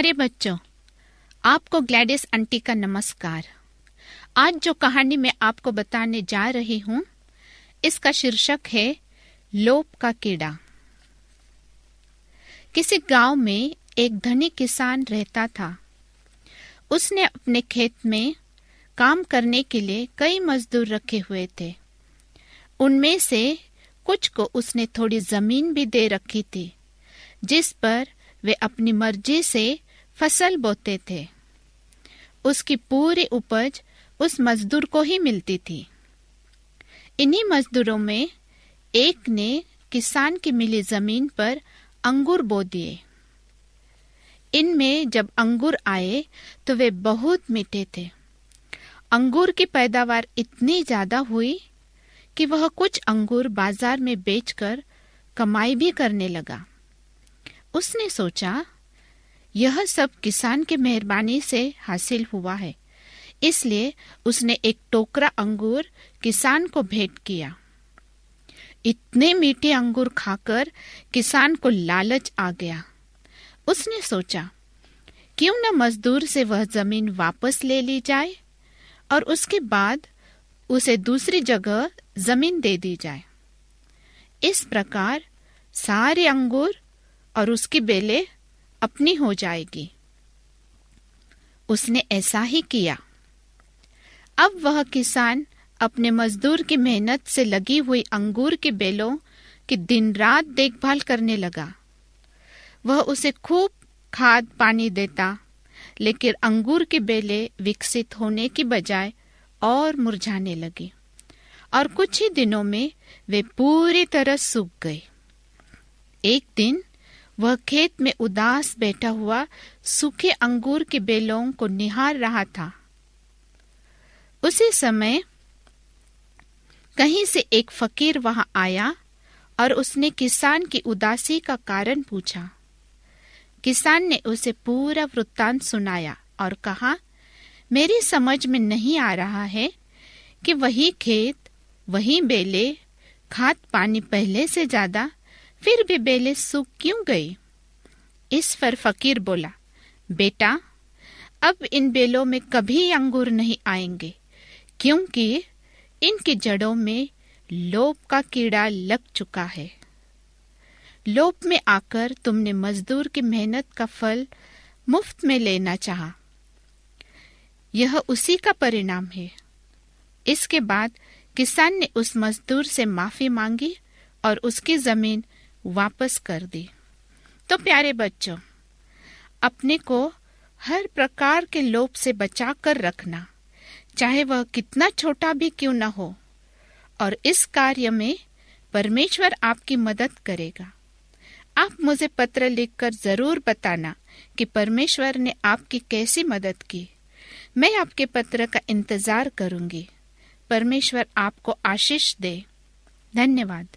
प्यारे बच्चों, आपको ग्लैडिस आंटी का नमस्कार। आज जो कहानी मैं आपको बताने जा रही हूँ, इसका शीर्षक है, लोप का कीड़ा। किसी गाँव में एक धनी किसान रहता था। उसने अपने खेत में काम करने के लिए कई मजदूर रखे हुए थे। उनमें से कुछ को उसने थोड़ी ज़मीन भी दे रखी थी, जिस पर वे अपनी मर्ज़ी से फ़सल बोते थे। उसकी पूरी उपज उस मजदूर को ही मिलती थी। इन्हीं मजदूरों में एक ने किसान की मिली ज़मीन पर अंगूर बो दिए। इनमें जब अंगूर आए तो वे बहुत मीठे थे। अंगूर की पैदावार इतनी ज़्यादा हुई कि वह कुछ अंगूर बाज़ार में बेचकर कमाई भी करने लगा। उसने सोचा यह सब किसान के मेहरबानी से हासिल हुआ है। इसलिए उसने एक टोकरा अंगूर किसान को भेंट किया। इतने मीठे अंगूर खाकर किसान को लालच आ गया। उसने सोचा, क्यों न मजदूर से वह ज़मीन वापस ले ली जाए और उसके बाद उसे दूसरी जगह ज़मीन दे दी जाए। इस प्रकार सारे अंगूर और उसकी बेले अपनी हो जाएगी। उसने ऐसा ही किया। अब वह किसान अपने मजदूर की मेहनत से लगी हुई अंगूर के बेलों की दिन रात देखभाल करने लगा। वह उसे खूब खाद पानी देता, लेकिन अंगूर के बेले विकसित होने की बजाय और मुरझाने लगे और कुछ ही दिनों में वे पूरी तरह सूख गए। एक दिन वह खेत में उदास बैठा हुआ सूखे अंगूर के बेलों को निहार रहा था। उसी समय कहीं से एक फकीर वहाँ आया और उसने किसान की उदासी का कारण पूछा। किसान ने उसे पूरा वृत्तांत सुनाया और कहा, मेरी समझ में नहीं आ रहा है कि वही खेत, वही बेले, खाद पानी पहले से ज़्यादा फिर भी बेले सूख क्यों गई? इस पर फकीर बोला, बेटा, अब इन बेलों में कभी अंगूर नहीं आएँगे, क्योंकि इनकी जड़ों में लोभ का कीड़ा लग चुका है। लोभ में आकर तुमने मजदूर की मेहनत का फल मुफ़्त में लेना चाहा। यह उसी का परिणाम है। इसके बाद किसान ने उस मजदूर से माफ़ी मांगी और उसकी ज़मीन वापस कर दी। तो प्यारे बच्चों, अपने को हर प्रकार के लोभ से बचा कर रखना, चाहे वह कितना छोटा भी क्यों न हो, और इस कार्य में परमेश्वर आपकी मदद करेगा। आप मुझे पत्र लिखकर ज़रूर बताना कि परमेश्वर ने आपकी कैसी मदद की। मैं आपके पत्र का इंतज़ार करूँगी। परमेश्वर आपको आशीष दे। धन्यवाद।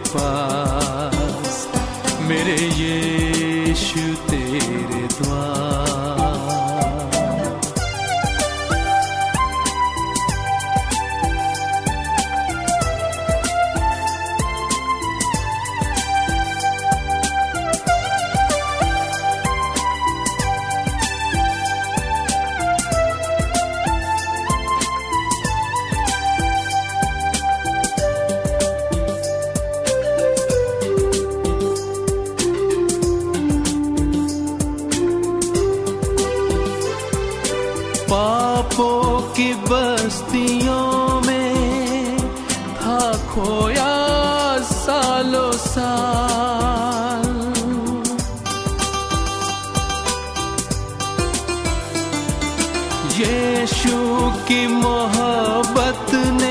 पास। मेरे यीशु तेरे द्वार। यीशु की मोहब्बत ने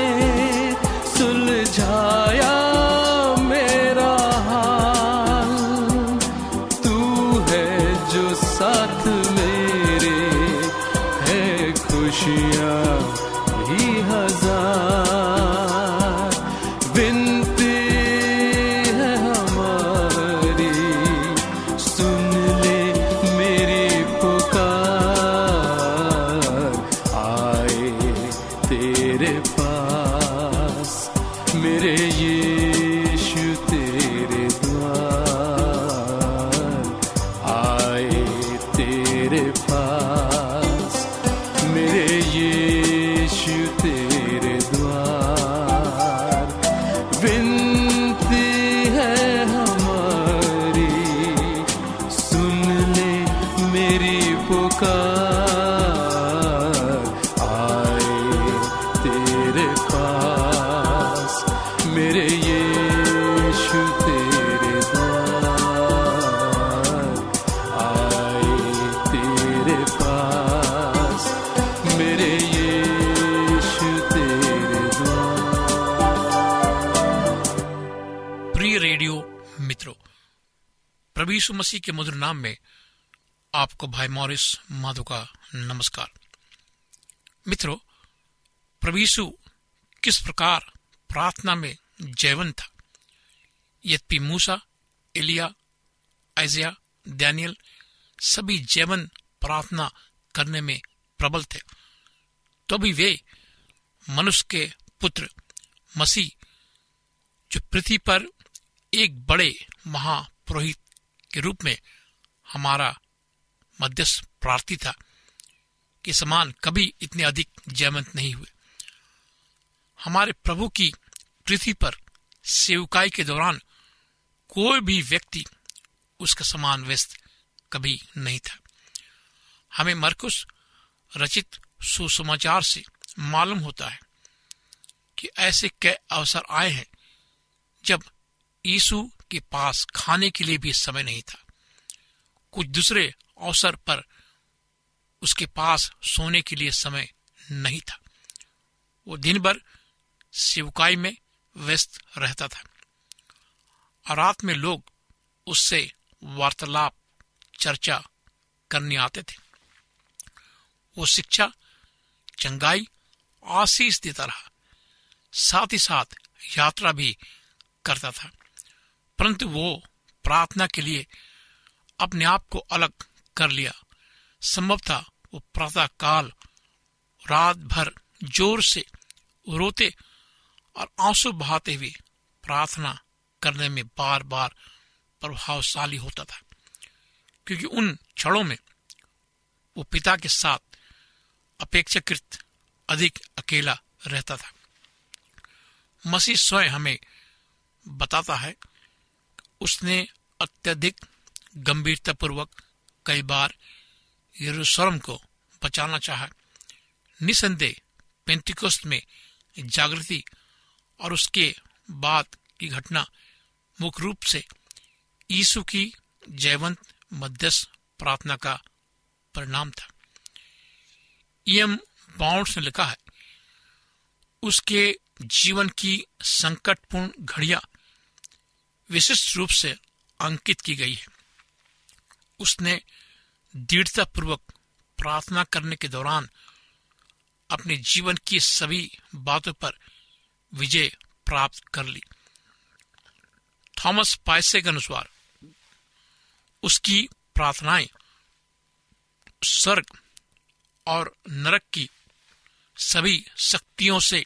यीशु मसीह के मधुर नाम में आपको भाई मॉरिस माधो का नमस्कार। मित्रों यीशु किस प्रकार प्रार्थना में जैवन था? यद्यपि मूसा, एलिया ऐजिया डैनियल सभी जैवन प्रार्थना करने में प्रबल थे तो भी वे मनुष्य के पुत्र मसीह, जो पृथ्वी पर एक बड़े महापुरोहित के रूप में हमारा मध्यस्थ प्रार्थी था के समान कभी इतने अधिक जयवंत नहीं हुए। हमारे प्रभु की पृथ्वी पर सेवकाई के दौरान कोई भी व्यक्ति उसका समान व्यस्त कभी नहीं था। हमें मरकुश रचित सुसमाचार से मालूम होता है कि ऐसे कई अवसर आए हैं जब यीशु के पास खाने के लिए भी समय नहीं था। कुछ दूसरे अवसर पर उसके पास सोने के लिए समय नहीं था। वो दिन भर शिवकाई में व्यस्त रहता था। और रात में लोग उससे वार्तालाप, चर्चा करने आते थे। वो शिक्षा, चंगाई, आशीष देता रहा। साथ ही साथ यात्रा भी करता था। परंतु वो प्रार्थना के लिए अपने आप को अलग कर लिया। संभव था वो प्रातः काल रात भर ज़ोर से रोते और आँसू बहाते हुए प्रार्थना करने में बार बार प्रभावशाली होता था। क्योंकि उन क्षणों में वो पिता के साथ अपेक्षाकृत अधिक अकेला रहता था। मसीह स्वयं हमें बताता है उसने अत्यधिक गंभीरतापूर्वक कई बार यरूशलेम को बचाना चाहा। निसंदेह पेंतिकोस्त में जागृति और उसके बाद की घटना मुख्य रूप से यीशु की जयवंत मध्यस्थ प्रार्थना का परिणाम था। एम बाउंड्स ने लिखा है, उसके जीवन की संकटपूर्ण घड़िया विशिष्ट रूप से अंकित की गई है। उसने दृढ़तापूर्वक प्रार्थना करने के दौरान अपने जीवन की सभी बातों पर विजय प्राप्त कर ली। थॉमस पाइसे के अनुसार उसकी प्रार्थनाएँ स्वर्ग और नरक की सभी शक्तियों से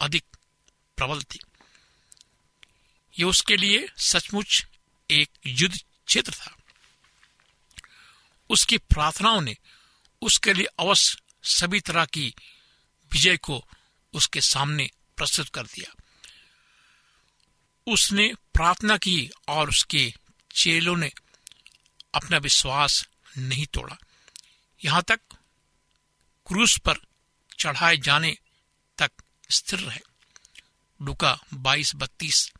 अधिक प्रबल थी। यह उसके लिए सचमुच एक युद्ध क्षेत्र था। उसकी प्रार्थनाओं ने उसके लिए अवश्य सभी तरह की विजय को उसके सामने प्रस्तुत कर दिया। उसने प्रार्थना की और उसके चेलों ने अपना विश्वास नहीं तोड़ा। यहाँ तक क्रूस पर चढ़ाए जाने तक स्थिर रहे। डुका बाईस बत्तीस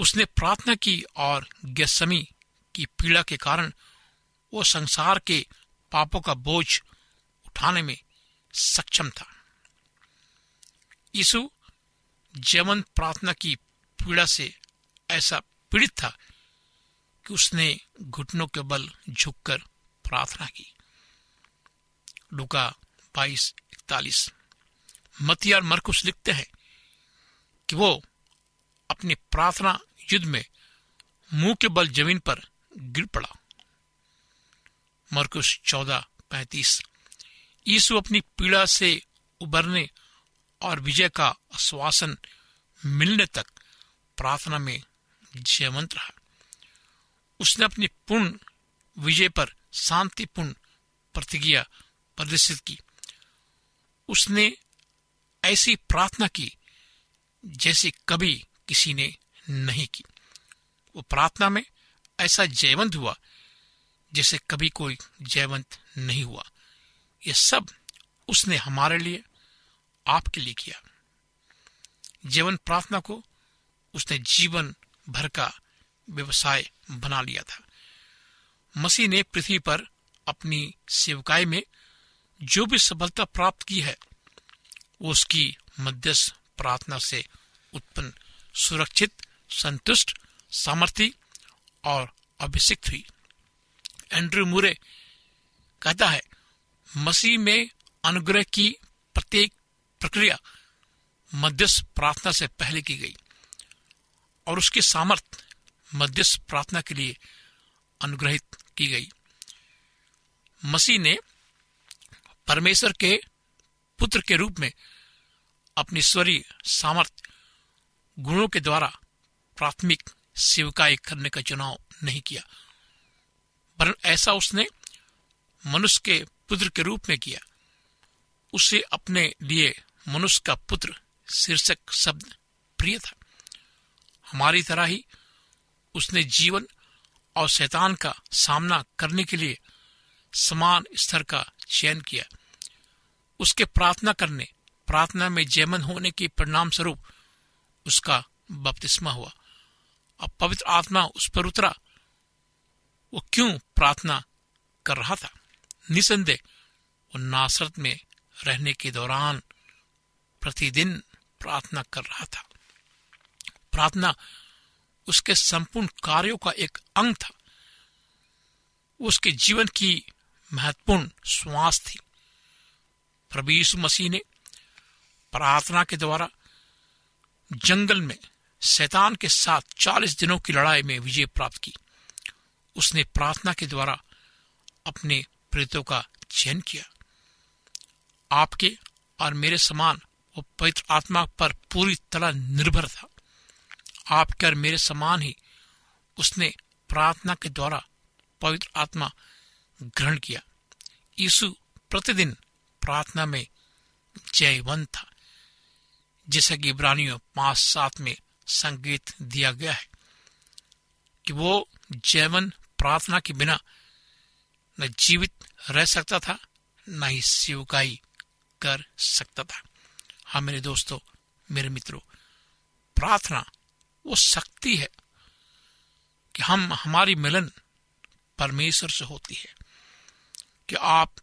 उसने प्रार्थना की और गैसमी की पीड़ा के कारण वो संसार के पापों का बोझ उठाने में सक्षम था। यीशु जमन प्रार्थना की पीड़ा से ऐसा पीड़ित था कि उसने घुटनों के बल झुककर प्रार्थना की। लुका बाईस इकतालीस। मती और मरकुस लिखते हैं कि वो अपनी प्रार्थना युद्ध में मुँह के बल ज़मीन पर गिर पड़ा। मरकुश चौदह, पैतीस। यीशु अपनी पीड़ा से उबरने और विजय का आश्वासन मिलने तक प्रार्थना में जयवंत रहा। उसने अपनी पूर्ण विजय पर शांतिपूर्ण प्रतिज्ञा प्रदर्शित की। उसने ऐसी प्रार्थना की जैसे कभी किसी ने नहीं की। वो प्रार्थना में ऐसा जयवंत हुआ, जैसे कभी कोई जयवंत नहीं हुआ। ये सब उसने हमारे लिए, आपके लिए किया। जीवन प्रार्थना को उसने जीवन भर का व्यवसाय बना लिया था। मसीह ने पृथ्वी पर अपनी सेवकाई में जो भी सफलता प्राप्त की है, वो उसकी मध्यस्थ प्रार्थना से उत्पन्न, सुरक्षित संतुष्ट सामर्थ्य और अभिषिक्त हुई। एंड्रू मुरे कहता है, मसीह में अनुग्रह की प्रत्येक प्रक्रिया मध्यस्थ प्रार्थना से पहले की गई और उसकी सामर्थ मध्यस्थ प्रार्थना के लिए अनुग्रहित की गई। मसीह ने परमेश्वर के पुत्र के रूप में अपनी स्वरीय सामर्थ गुणों के द्वारा प्राथमिक सेवकाई करने का चुनाव नहीं किया। पर ऐसा उसने मनुष्य के पुत्र के रूप में किया। उसे अपने लिए मनुष्य का पुत्र शीर्षक शब्द प्रिय था। हमारी तरह ही उसने जीवन और शैतान का सामना करने के लिए समान स्तर का चयन किया। उसके प्रार्थना करने, प्रार्थना में जयमन होने के परिणाम स्वरूप उसका बपतिस्मा हुआ। अब पवित्र आत्मा उस पर उतरा। वो क्यों प्रार्थना कर रहा था? निसंदेह, वो नासरत में रहने के दौरान प्रतिदिन प्रार्थना कर रहा था। प्रार्थना उसके संपूर्ण कार्यों का एक अंग था। उसके जीवन की महत्वपूर्ण श्वास थी। प्रभु यीशु मसीह ने प्रार्थना के द्वारा जंगल में शैतान के साथ चालीस दिनों की लड़ाई में विजय प्राप्त की। उसने प्रार्थना के द्वारा अपने प्रेतों का चयन किया। आपके और मेरे समान वो पवित्र आत्मा पर पूरी तरह निर्भर था। आपके और मेरे समान ही उसने प्रार्थना के द्वारा पवित्र आत्मा ग्रहण किया। यीशु प्रतिदिन प्रार्थना में जयवंत था। जैसा कि इब्रानियों पाँच सात में संकेत दिया गया है कि वो जैवन प्रार्थना के बिना न जीवित रह सकता था, न ही सेवकाई कर सकता था। हाँ मेरे दोस्तों, मेरे मित्रों, प्रार्थना वो शक्ति है कि हम, हमारी मिलन परमेश्वर से होती है कि आप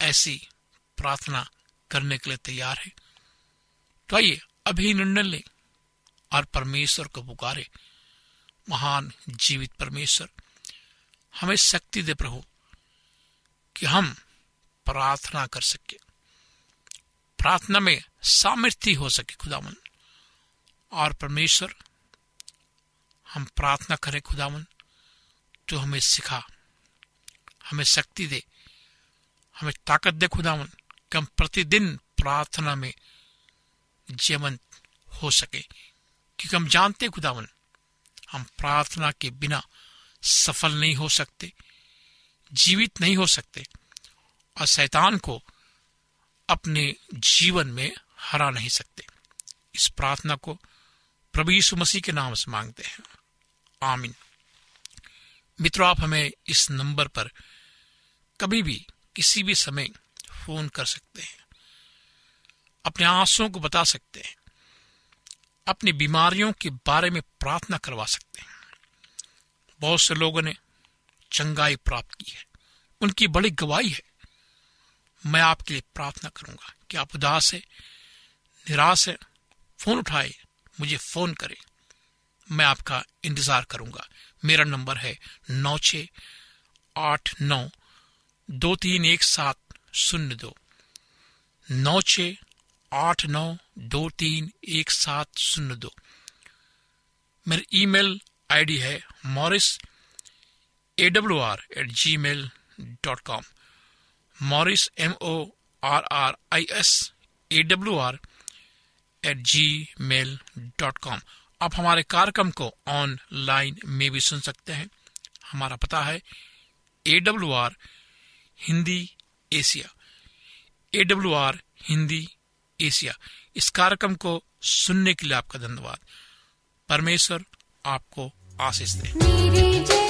ऐसी प्रार्थना करने के लिए तैयार है। तो आइए, अभी निर्णय लें। और परमेश्वर को पुकारे। महान जीवित परमेश्वर, हमें शक्ति दे प्रभु, कि हम प्रार्थना कर सके। प्रार्थना में सामर्थ्य हो सके खुदावन। और परमेश्वर, हम प्रार्थना करें खुदावन तो हमें सिखा, हमें शक्ति दे, हमें ताकत दे खुदावन, कि हम प्रतिदिन प्रार्थना में जीवंत हो सके। क्योंकि हम जानते खुदावन, हम प्रार्थना के बिना सफल नहीं हो सकते, जीवित नहीं हो सकते, और शैतान को अपने जीवन में हरा नहीं सकते। इस प्रार्थना को प्रभु यीशु मसीह के नाम से मांगते हैं। आमीन। मित्रों, आप हमें इस नंबर पर कभी भी किसी भी समय फ़ोन कर सकते हैं। अपने आंसुओं को बता सकते हैं। अपनी बीमारियों के बारे में प्रार्थना करवा सकते हैं। बहुत से लोगों ने चंगाई प्राप्त की है। उनकी बड़ी गवाही है। मैं आपके लिए प्रार्थना करूँगा कि आप उदास है, निराश है, फ़ोन उठाए, मुझे फ़ोन करें। मैं आपका इंतज़ार करूँगा। मेरा नंबर है नौ छ आठ नौ दो तीन एक सात शून्य दो। नौ छ आठ नौ दो तीन एक सात शून्य दो। मेरी ईमेल आईडी है Morris A W R at gmail dot com Morris M O R R I S A W R at gmail dot com आप हमारे कार्यक्रम को ऑनलाइन में भी सुन सकते हैं। हमारा पता है A W R Hindi Asia. A W R Hindi Asia. इस कार्यक्रम को सुनने के लिए आपका धन्यवाद। परमेश्वर आपको आशीष दे।